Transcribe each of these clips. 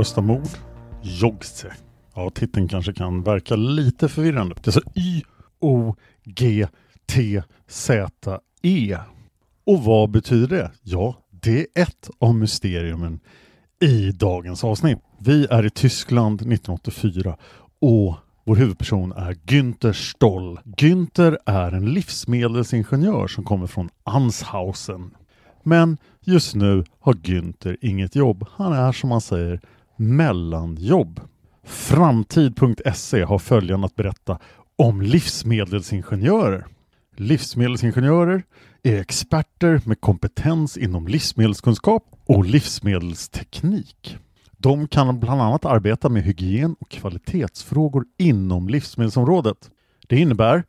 Rösta Olösta mord. Jogse. Ja, titeln kanske kan verka lite förvirrande. Det är så Y-O-G-T-Z-E. Och vad betyder det? Ja, det är ett av mysteriumen i dagens avsnitt. Vi är i Tyskland 1984 och vår huvudperson är Günther Stoll. Günther är en livsmedelsingenjör som kommer från Anshausen. Men just nu har Günther inget jobb. Han är som man säger mellanjobb. Framtid.se har följande att berätta om livsmedelsingenjörer. Livsmedelsingenjörer är experter med kompetens inom livsmedelskunskap och livsmedelsteknik. De kan bland annat arbeta med hygien och kvalitetsfrågor inom livsmedelsområdet. Det innebär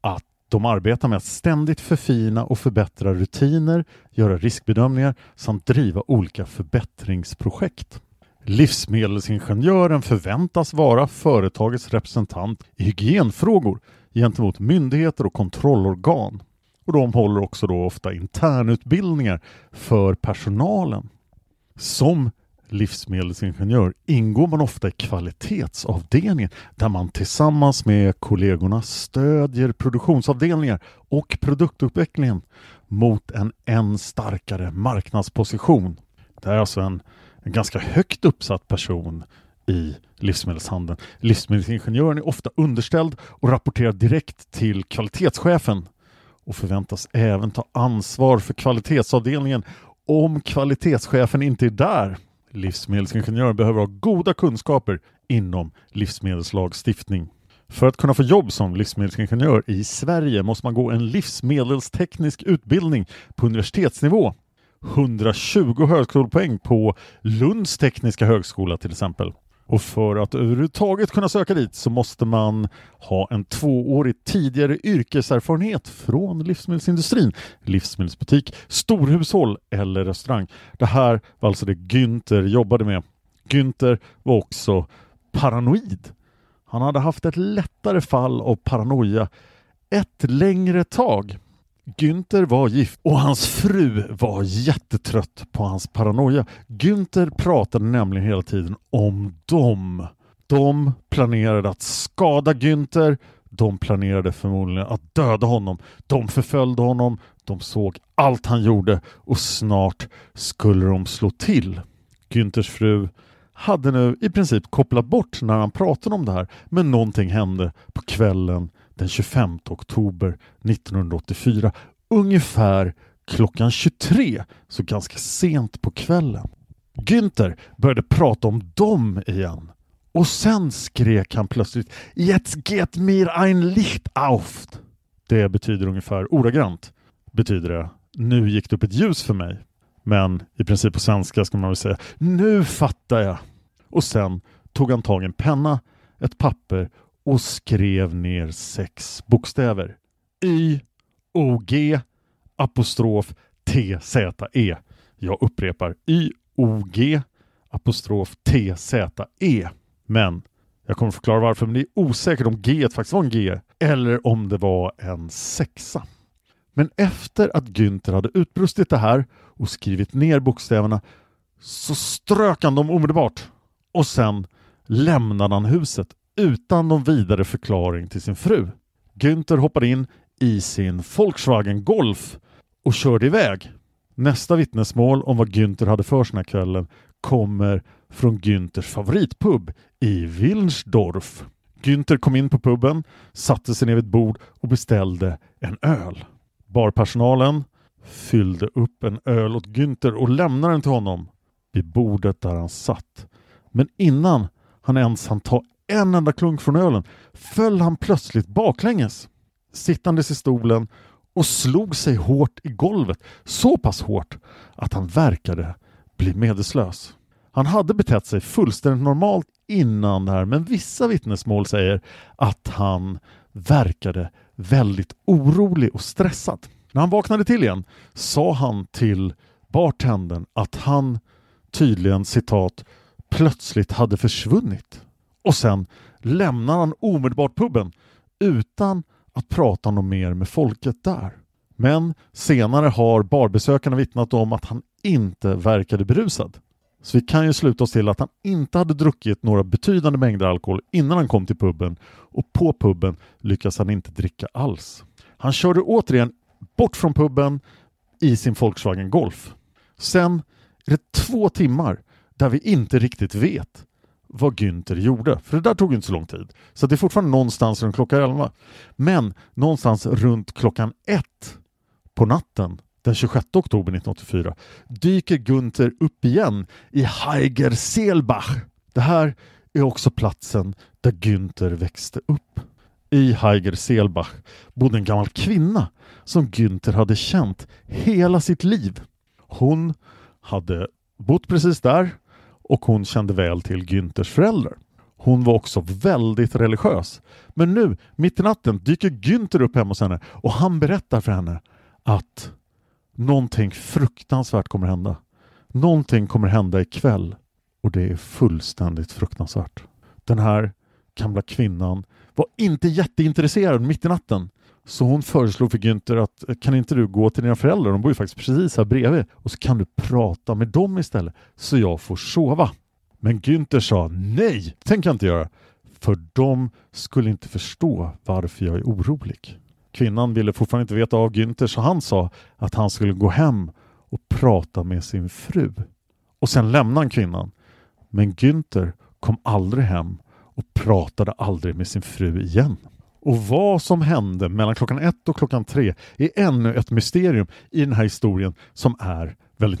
att de arbetar med att ständigt förfina och förbättra rutiner, göra riskbedömningar samt driva olika förbättringsprojekt. Livsmedelsingenjören förväntas vara företagets representant i hygienfrågor gentemot myndigheter och kontrollorgan. Och de håller också då ofta internutbildningar för personalen. Som livsmedelsingenjör ingår man ofta i kvalitetsavdelningen där man tillsammans med kollegorna stödjer produktionsavdelningar och produktutvecklingen mot en än starkare marknadsposition. Det är alltså en, en ganska högt uppsatt person i livsmedelshandeln. Livsmedelsingenjören är ofta underställd och rapporterar direkt till kvalitetschefen och förväntas även ta ansvar för kvalitetsavdelningen om kvalitetschefen inte är där. Livsmedelsingenjören behöver ha goda kunskaper inom livsmedelslagstiftning. För att kunna få jobb som livsmedelsingenjör i Sverige måste man gå en livsmedelsteknisk utbildning på universitetsnivå. 120 högskolepoäng på Lunds tekniska högskola till exempel. Och för att överhuvudtaget kunna söka dit så måste man ha en tvåårig tidigare yrkeserfarenhet från livsmedelsindustrin, livsmedelsbutik, storhushåll eller restaurang. Det här var alltså det Günther jobbade med. Günther var också paranoid. Han hade haft ett lättare fall av paranoia ett längre tag. Günther var gift och hans fru var jättetrött på hans paranoia. Günther pratade nämligen hela tiden om dem. De planerade att skada Günther. De planerade förmodligen att döda honom. De förföljde honom. De såg allt han gjorde och snart skulle de slå till. Günthers fru hade nu i princip kopplat bort när han pratade om det här, men någonting hände på kvällen den 25 oktober 1984, ungefär klockan 23, så ganska sent på kvällen. Günther började prata om dem igen. Och sen skrek han plötsligt Jetzt geht mir ein Licht auf. Det betyder ungefär ordagrant betyder det nu gick det upp ett ljus för mig. Men i princip på svenska ska man väl säga nu fattar jag. Och sen tog han tag i en penna, ett papper och skrev ner sex bokstäver. Y, O, G, apostrof T, Z, E. Jag upprepar Y, O, G, apostrof T, Z, E. Men jag kommer förklara varför, men det är osäkert om G faktiskt var en G eller om det var en sexa. Men efter att Günther hade utbrustit det här och skrivit ner bokstäverna så strök han dem omedelbart och sen lämnade han huset utan någon vidare förklaring till sin fru. Günther hoppade in i sin Volkswagen Golf och körde iväg. Nästa vittnesmål om vad Günther hade för sig den här kvällen kommer från Günthers favoritpub i Wilnsdorf. Günther kom in på puben, satte sig ner vid ett bord och beställde en öl. Barpersonalen fyllde upp en öl åt Günther och lämnade den till honom vid bordet där han satt. Men innan han ens hann ta en enda klunk från ölen föll han plötsligt baklänges, sittandes i stolen och slog sig hårt i golvet, så pass hårt att han verkade bli medvetslös. Han hade betett sig fullständigt normalt innan det här men vissa vittnesmål säger att han verkade väldigt orolig och stressad. När han vaknade till igen sa han till bartendern att han tydligen citat plötsligt hade försvunnit. Och sen lämnar han omedelbart puben utan att prata något mer med folket där. Men senare har barbesökarna vittnat om att han inte verkade berusad. Så vi kan ju sluta oss till att han inte hade druckit några betydande mängder alkohol innan han kom till puben och på puben lyckas han inte dricka alls. Han körde återigen bort från puben i sin Volkswagen Golf. Sen är det två timmar där vi inte riktigt vet vad Günther gjorde. För det där tog inte så lång tid. Så det är fortfarande någonstans runt klockan 11. Men någonstans runt klockan ett på natten den 26 oktober 1984 dyker Günther upp igen i Heiger Selbach Det här är också platsen där Günther växte upp. I Heiger Selbach bodde en gammal kvinna som Günther hade känt hela sitt liv. Hon hade bott precis där och hon kände väl till Günthers föräldrar. Hon var också väldigt religiös. Men nu, mitt i natten, dyker Günther upp hemma hos henne och han berättar för henne att någonting fruktansvärt kommer hända. Någonting kommer hända ikväll och det är fullständigt fruktansvärt. Den här gamla kvinnan var inte jätteintresserad mitt i natten så hon föreslog för Günther att kan inte du gå till dina föräldrar, de bor ju faktiskt precis här bredvid, och så kan du prata med dem istället så jag får sova. Men Günther sa nej, tänker jag inte göra, för de skulle inte förstå varför jag är orolig. Kvinnan ville fortfarande inte veta av Günther så han sa att han skulle gå hem och prata med sin fru. Och sen lämnade han kvinnan. Men Günther kom aldrig hem och pratade aldrig med sin fru igen. Och vad som hände mellan klockan ett och klockan tre är ännu ett mysterium i den här historien som är väldigt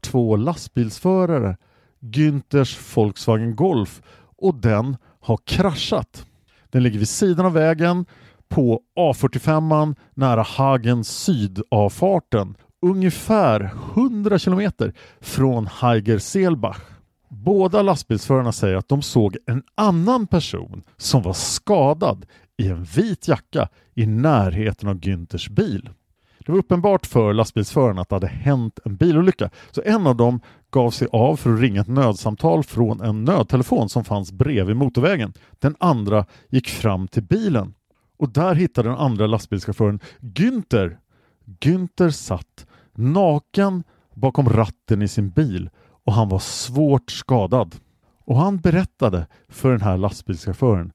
två lastbilsförare Günthers Volkswagen Golf och den har kraschat. Den ligger vid sidan av vägen på A45 nära Hagens sydavfarten ungefär 100 kilometer från Heiger Selbach. Båda lastbilsförarna säger att de såg en annan person som var skadad i en vit jacka i närheten av Günthers bil. Det var uppenbart för lastbilsföraren att det hade hänt en bilolycka så en av dem gav sig av för att ringa ett nödsamtal från en nödtelefon som fanns bredvid motorvägen. Den andra gick fram till bilen och där hittade den andra lastbilschauffören Günther. Günther satt naken bakom ratten i sin bil och han var svårt skadad. Och han berättade för den här lastbilschauffören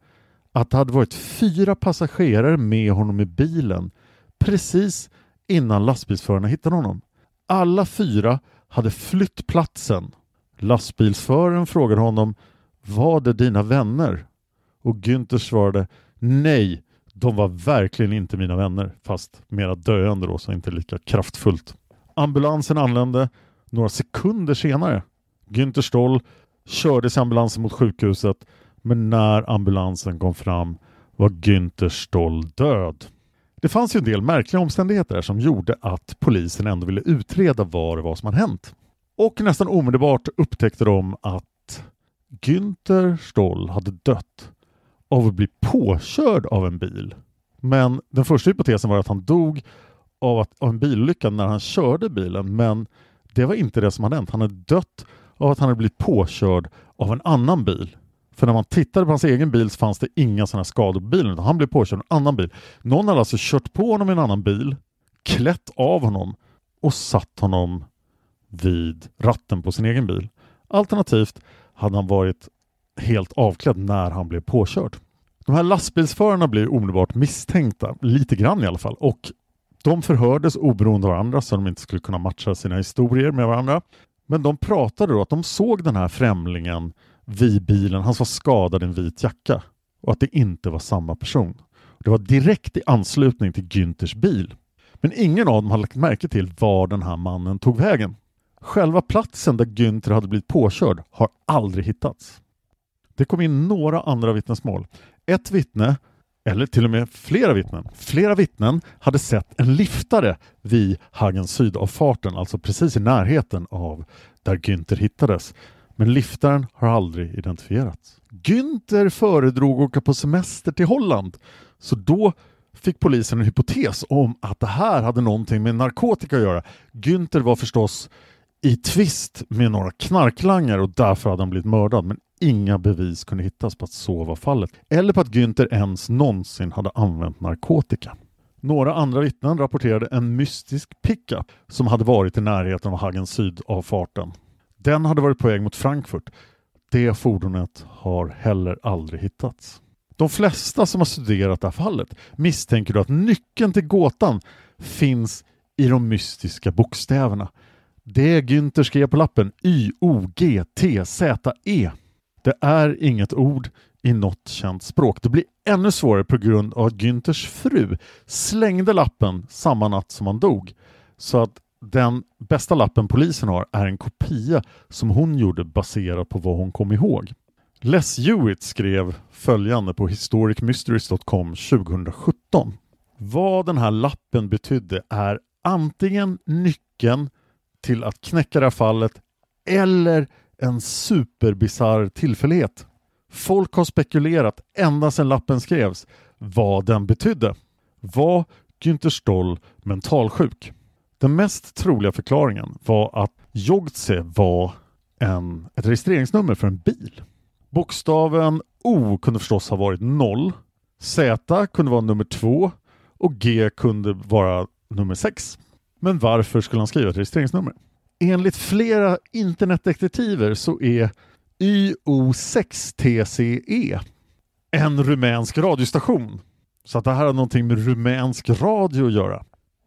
att det hade varit fyra passagerare med honom i bilen precis innan lastbilsförarna hittade honom. Alla fyra hade flytt platsen. Lastbilsföraren frågade honom Var det dina vänner? Och Günther svarade Nej, de var verkligen inte mina vänner fast mera döende då, så inte lika kraftfullt. Ambulansen anlände några sekunder senare. Günther Stoll kördes i ambulansen mot sjukhuset men när ambulansen kom fram var Günther Stoll död. Det fanns ju en del märkliga omständigheter som gjorde att polisen ändå ville utreda vad det var som hade hänt. Och nästan omedelbart upptäckte de att Günther Stoll hade dött av att bli påkörd av en bil. Men den första hypotesen var att han dog av, att, av en bilolycka när han körde bilen men det var inte det som hade hänt. Han hade dött av att han hade blivit påkörd av en annan bil. För när man tittade på hans egen bil så fanns det inga sådana skador på bilen utan han blev påkörd av en annan bil. Någon hade alltså kört på honom i en annan bil, klätt av honom och satt honom vid ratten på sin egen bil. Alternativt hade han varit helt avklädd när han blev påkörd. De här lastbilsförarna blev omedelbart misstänkta, lite grann i alla fall, och de förhördes oberoende av varandra så de inte skulle kunna matcha sina historier med varandra. Men de pratade då att de såg den här främlingen vid bilen, han var skadad i en vit jacka och att det inte var samma person. Det var direkt i anslutning till Günthers bil. Men ingen av dem hade lagt märke till var den här mannen tog vägen. Själva platsen där Günther hade blivit påkörd har aldrig hittats. Det kom in några andra vittnesmål. Ett vittne, eller till och med flera vittnen, flera vittnen hade sett en liftare vid Hagen sydavfarten, alltså precis i närheten av där Günther hittades. Men liftaren har aldrig identifierats. Günther föredrog att åka på semester till Holland, så då fick polisen en hypotes om att det här hade någonting med narkotika att göra. Günther var förstås i tvist med några knarklangare och därför hade han blivit mördad men inga bevis kunde hittas på att så var fallet eller på att Günther ens någonsin hade använt narkotika. Några andra vittnen rapporterade en mystisk pickup som hade varit i närheten av Hagens sydavfarten. Den hade varit på väg mot Frankfurt. Det fordonet har heller aldrig hittats. De flesta som har studerat det här fallet misstänker då att nyckeln till gåtan finns i de mystiska bokstäverna. Det Günther skrev på lappen Y-O-G-T-Z-E. Det är inget ord i något känt språk. Det blir ännu svårare på grund av att Günthers fru slängde lappen samma natt som han dog. Så att den bästa lappen polisen har är en kopia som hon gjorde baserat på vad hon kom ihåg. Les Hewitt skrev följande på historicmysteries.com 2017. Vad den här lappen betydde är antingen nyckeln till att knäcka det här fallet eller en superbisarr tillfällighet. Folk har spekulerat ända sedan lappen skrevs vad den betydde. Var Günther Stoll mentalsjuk? Den mest troliga förklaringen var att Jogtse var en, ett registreringsnummer för en bil. Bokstaven O kunde förstås ha varit 0, Z kunde vara nummer 2 och G kunde vara nummer 6. Men varför skulle han skriva ett registreringsnummer? Enligt flera internetdetektiver så är YO6TCE en rumänsk radiostation. Så att det här har någonting med rumänsk radio att göra.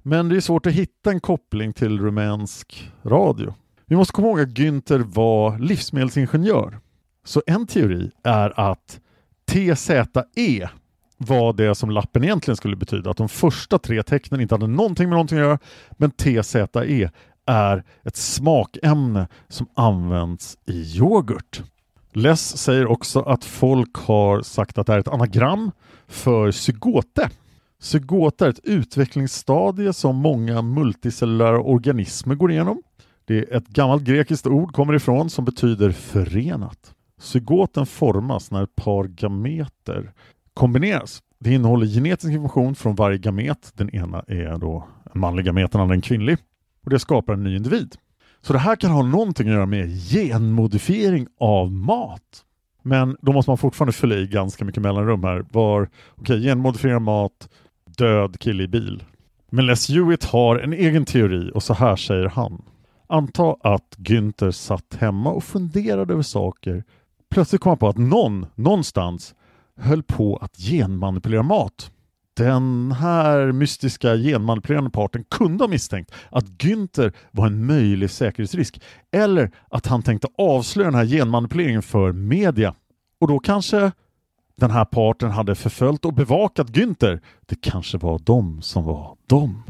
Men det är svårt att hitta en koppling till rumänsk radio. Vi måste komma ihåg att Günther var livsmedelsingenjör. Så en teori är att TZE var det som lappen egentligen skulle betyda. Att de första tre tecknen inte hade någonting med någonting att göra. Men TZE är ett smakämne som används i yoghurt. Less säger också att folk har sagt att det är ett anagram för zygote. Zygota är ett utvecklingsstadie som många multicellulära organismer går igenom. Det är ett gammalt grekiskt ord kommer ifrån som betyder förenat. Zygoten formas när ett par gameter kombineras. Det innehåller genetisk information från varje gamet. Den ena är då en manlig gamet, den andra en kvinnlig. Och det skapar en ny individ. Så det här kan ha någonting att göra med genmodifiering av mat. Men då måste man fortfarande fylla i ganska mycket mellanrum här. Var, okay, genmodifiera mat, död kille i bil. Men Les Hewitt har en egen teori och så här säger han. Anta att Günther satt hemma och funderade över saker. Plötsligt kom han på att någon, någonstans, höll på att genmanipulera mat. Den här mystiska genmanipulerande parten kunde ha misstänkt att Günther var en möjlig säkerhetsrisk eller att han tänkte avslöja den här genmanipuleringen för media. Och då kanske den här parten hade förföljt och bevakat Günther. Det kanske var de som var de.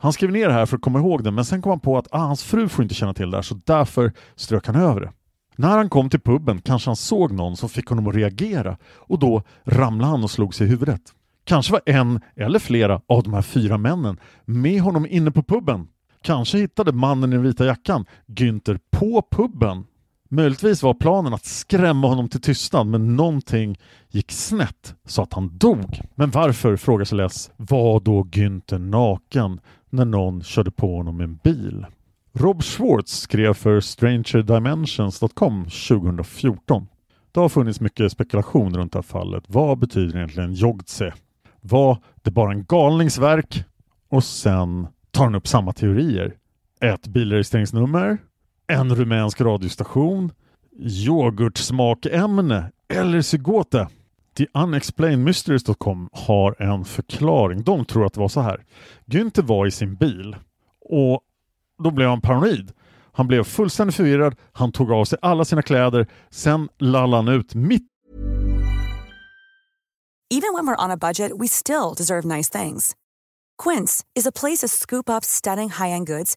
Han skrev ner det här för att komma ihåg det men sen kom han på att ah, hans fru får inte känna till det här så därför strök han över det. När han kom till puben kanske han såg någon som fick honom att reagera och då ramlade han och slog sig i huvudet. Kanske var en eller flera av de här fyra männen med honom inne på puben. Kanske hittade mannen i den vita jackan Günther på puben. Möjligtvis var planen att skrämma honom till tystnad men någonting gick snett så att han dog. Men varför, frågar sig Les, var då Günther naken när någon körde på honom med en bil? Rob Schwartz skrev för StrangerDimensions.com 2014. Det har funnits mycket spekulation runt det här fallet. Vad betyder egentligen Jogtse? Var det bara en galningsverk? Och sen tar han upp samma teorier. Ett bilregistreringsnummer, en rumänsk radiostation, yoghurtsmakämne eller zygote. TheUnexplainedMysteries.com har en förklaring. De tror att det var så här. Günther var i sin bil och då blev han paranoid. Han blev fullständigt förvirrad, han tog av sig alla sina kläder, sen lallade han ut mitt Even when we're on a budget we still deserve nice things. Quince is a place to scoop up stunning high-end goods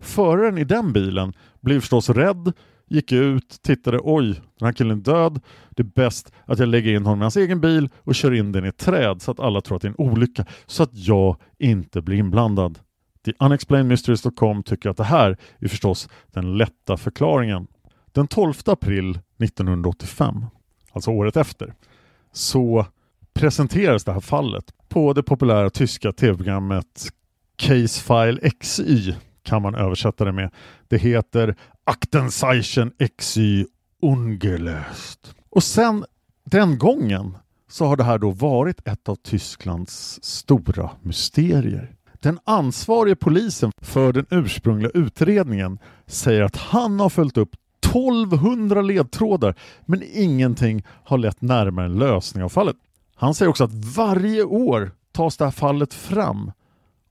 Föraren i den bilen blev förstås rädd, gick ut, tittade, oj, den här killen är död. Det är bäst att jag lägger in honom i hans egen bil och kör in den i ett träd så att alla tror att det är en olycka, så att jag inte blir inblandad. The Unexplainedmysteries.com tycker att det här är förstås den lätta förklaringen. Den 12 april 1985, alltså året efter, så presenteras det här fallet på det populära tyska tv-programmet Case File XY kan man översätta det med. Det heter Aktenzeichen XY Ungelöst. Och sen den gången så har det här då varit ett av Tysklands stora mysterier. Den ansvarige polisen för den ursprungliga utredningen säger att han har följt upp 1200 ledtrådar men ingenting har lett närmare en lösning av fallet. Han säger också att varje år tas det här fallet fram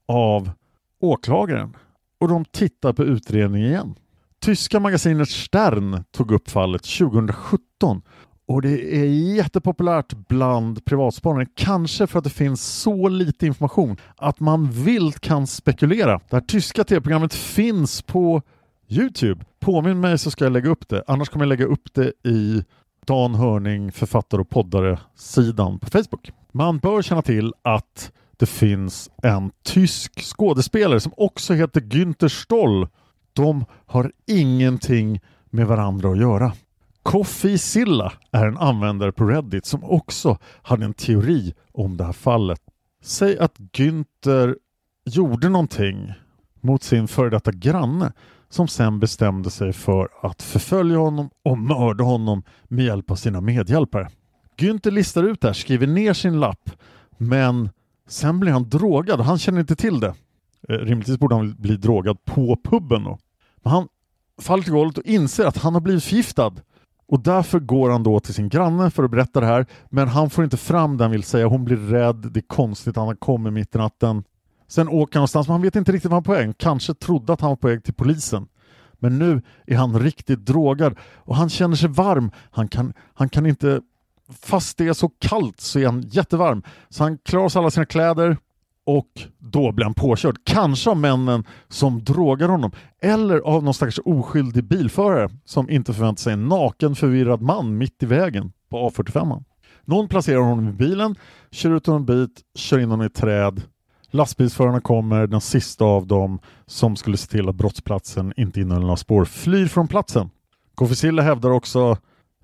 av åklagaren och de tittar på utredningen igen. Tyska magasinet Stern tog upp fallet 2017 och det är jättepopulärt bland privatspanare, kanske för att det finns så lite information att man vilt kan spekulera. Det här tyska tv-programmet finns på Youtube. Påminn mig så ska jag lägga upp det, annars kommer jag lägga upp det i Dan Hörning, författare och poddare-sidan på Facebook. Man bör känna till att det finns en tysk skådespelare som också heter Günther Stoll. De har ingenting med varandra att göra. Coffee Silla är en användare på Reddit som också hade en teori om det här fallet. Säg att Günther gjorde någonting mot sin före detta granne som sen bestämde sig för att förfölja honom och mörda honom med hjälp av sina medhjälpare. Günther listar ut det här, skriver ner sin lapp, men sen blir han drogad och han känner inte till det. Eh, rimligtvis borde han bli drogad på puben då. Men han faller till golvet och inser att han har blivit förgiftad. Och därför går han då till sin granne för att berätta det här, men han får inte fram det han vill säga. Hon blir rädd, det är konstigt, han har kommit mitt i natten. Sen åker han någonstans, men han vet inte riktigt var han är på väg. Kanske trodde att han var på väg till polisen. Men nu är han riktigt drogad och han känner sig varm. Han kan, han kan inte, fast det är så kallt så är han jättevarm. Så han klär av sig alla sina kläder och då blir han påkörd. Kanske av männen som drogar honom eller av någon stackars oskyldig bilförare som inte förväntar sig en naken förvirrad man mitt i vägen på A45. Någon placerar honom i bilen, kör ut honom en bit, kör in honom i ett träd Lastbilsförarna kommer, den sista av dem som skulle se till att brottsplatsen inte innehöll några spår flyr från platsen. Kofisilla hävdar också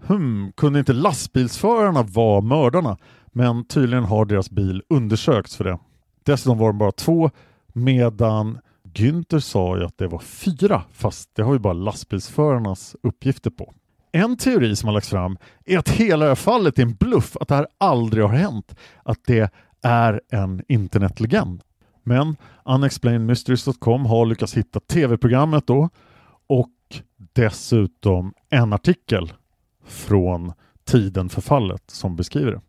Hmm, kunde inte lastbilsförarna vara mördarna? Men tydligen har deras bil undersökts för det. Dessutom var de bara två medan Günther sa ju att det var fyra fast det har ju bara lastbilsförarnas uppgifter på. En teori som har lagts fram är att hela det här fallet är en bluff, att det här aldrig har hänt. Att det är en internetlegend. Men unexplainedmysteries.com har lyckats hitta tv-programmet då och dessutom en artikel från tiden för fallet som beskriver det.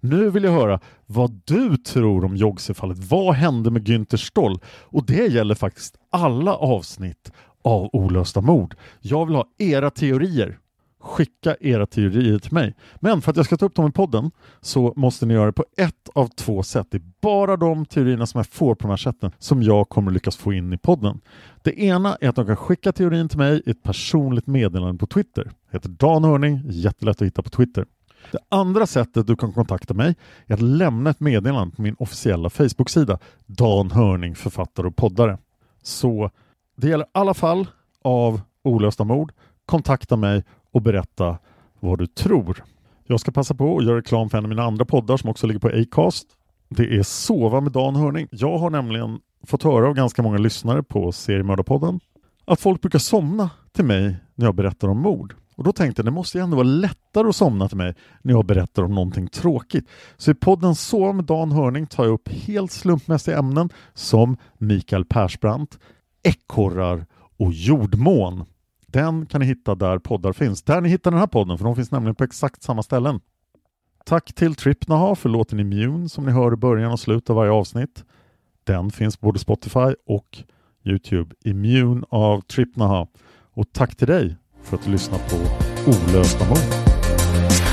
Nu vill jag höra vad du tror om Jogse-fallet. Vad hände med Günther Stoll? Och det gäller faktiskt alla avsnitt av Olösta mord. Jag vill ha era teorier. Skicka era teorier till mig. Men för att jag ska ta upp dem i podden så måste ni göra det på ett av två sätt. Det är bara de teorierna som jag får på de här sätten som jag kommer lyckas få in i podden. Det ena är att de kan skicka teorin till mig i ett personligt meddelande på Twitter. Jag heter Dan Hörning, jättelätt att hitta på Twitter. Det andra sättet du kan kontakta mig är att lämna ett meddelande på min officiella Facebook-sida Dan Hörning, författare och poddare. Så det gäller alla fall av olösta mord. Kontakta mig och berätta vad du tror. Jag ska passa på att göra reklam för en av mina andra poddar som också ligger på Acast. Det är Sova med Dan Hörning. Jag har nämligen fått höra av ganska många lyssnare på Seriemördarpodden att folk brukar somna till mig när jag berättar om mord. Och då tänkte jag det måste ju ändå vara lättare att somna till mig när jag berättar om någonting tråkigt. Så i podden Sova med Dan Hörning tar jag upp helt slumpmässiga ämnen som Mikael Persbrandt, ekorrar och jordmån. Den kan ni hitta där poddar finns. Där ni hittar den här podden, för de finns nämligen på exakt samma ställen. Tack till Tripnaha för låten Immune som ni hör i början och slutet av varje avsnitt. Den finns på både Spotify och Youtube. Immune av Tripnaha. Och tack till dig för att du lyssnar på Olösta mord.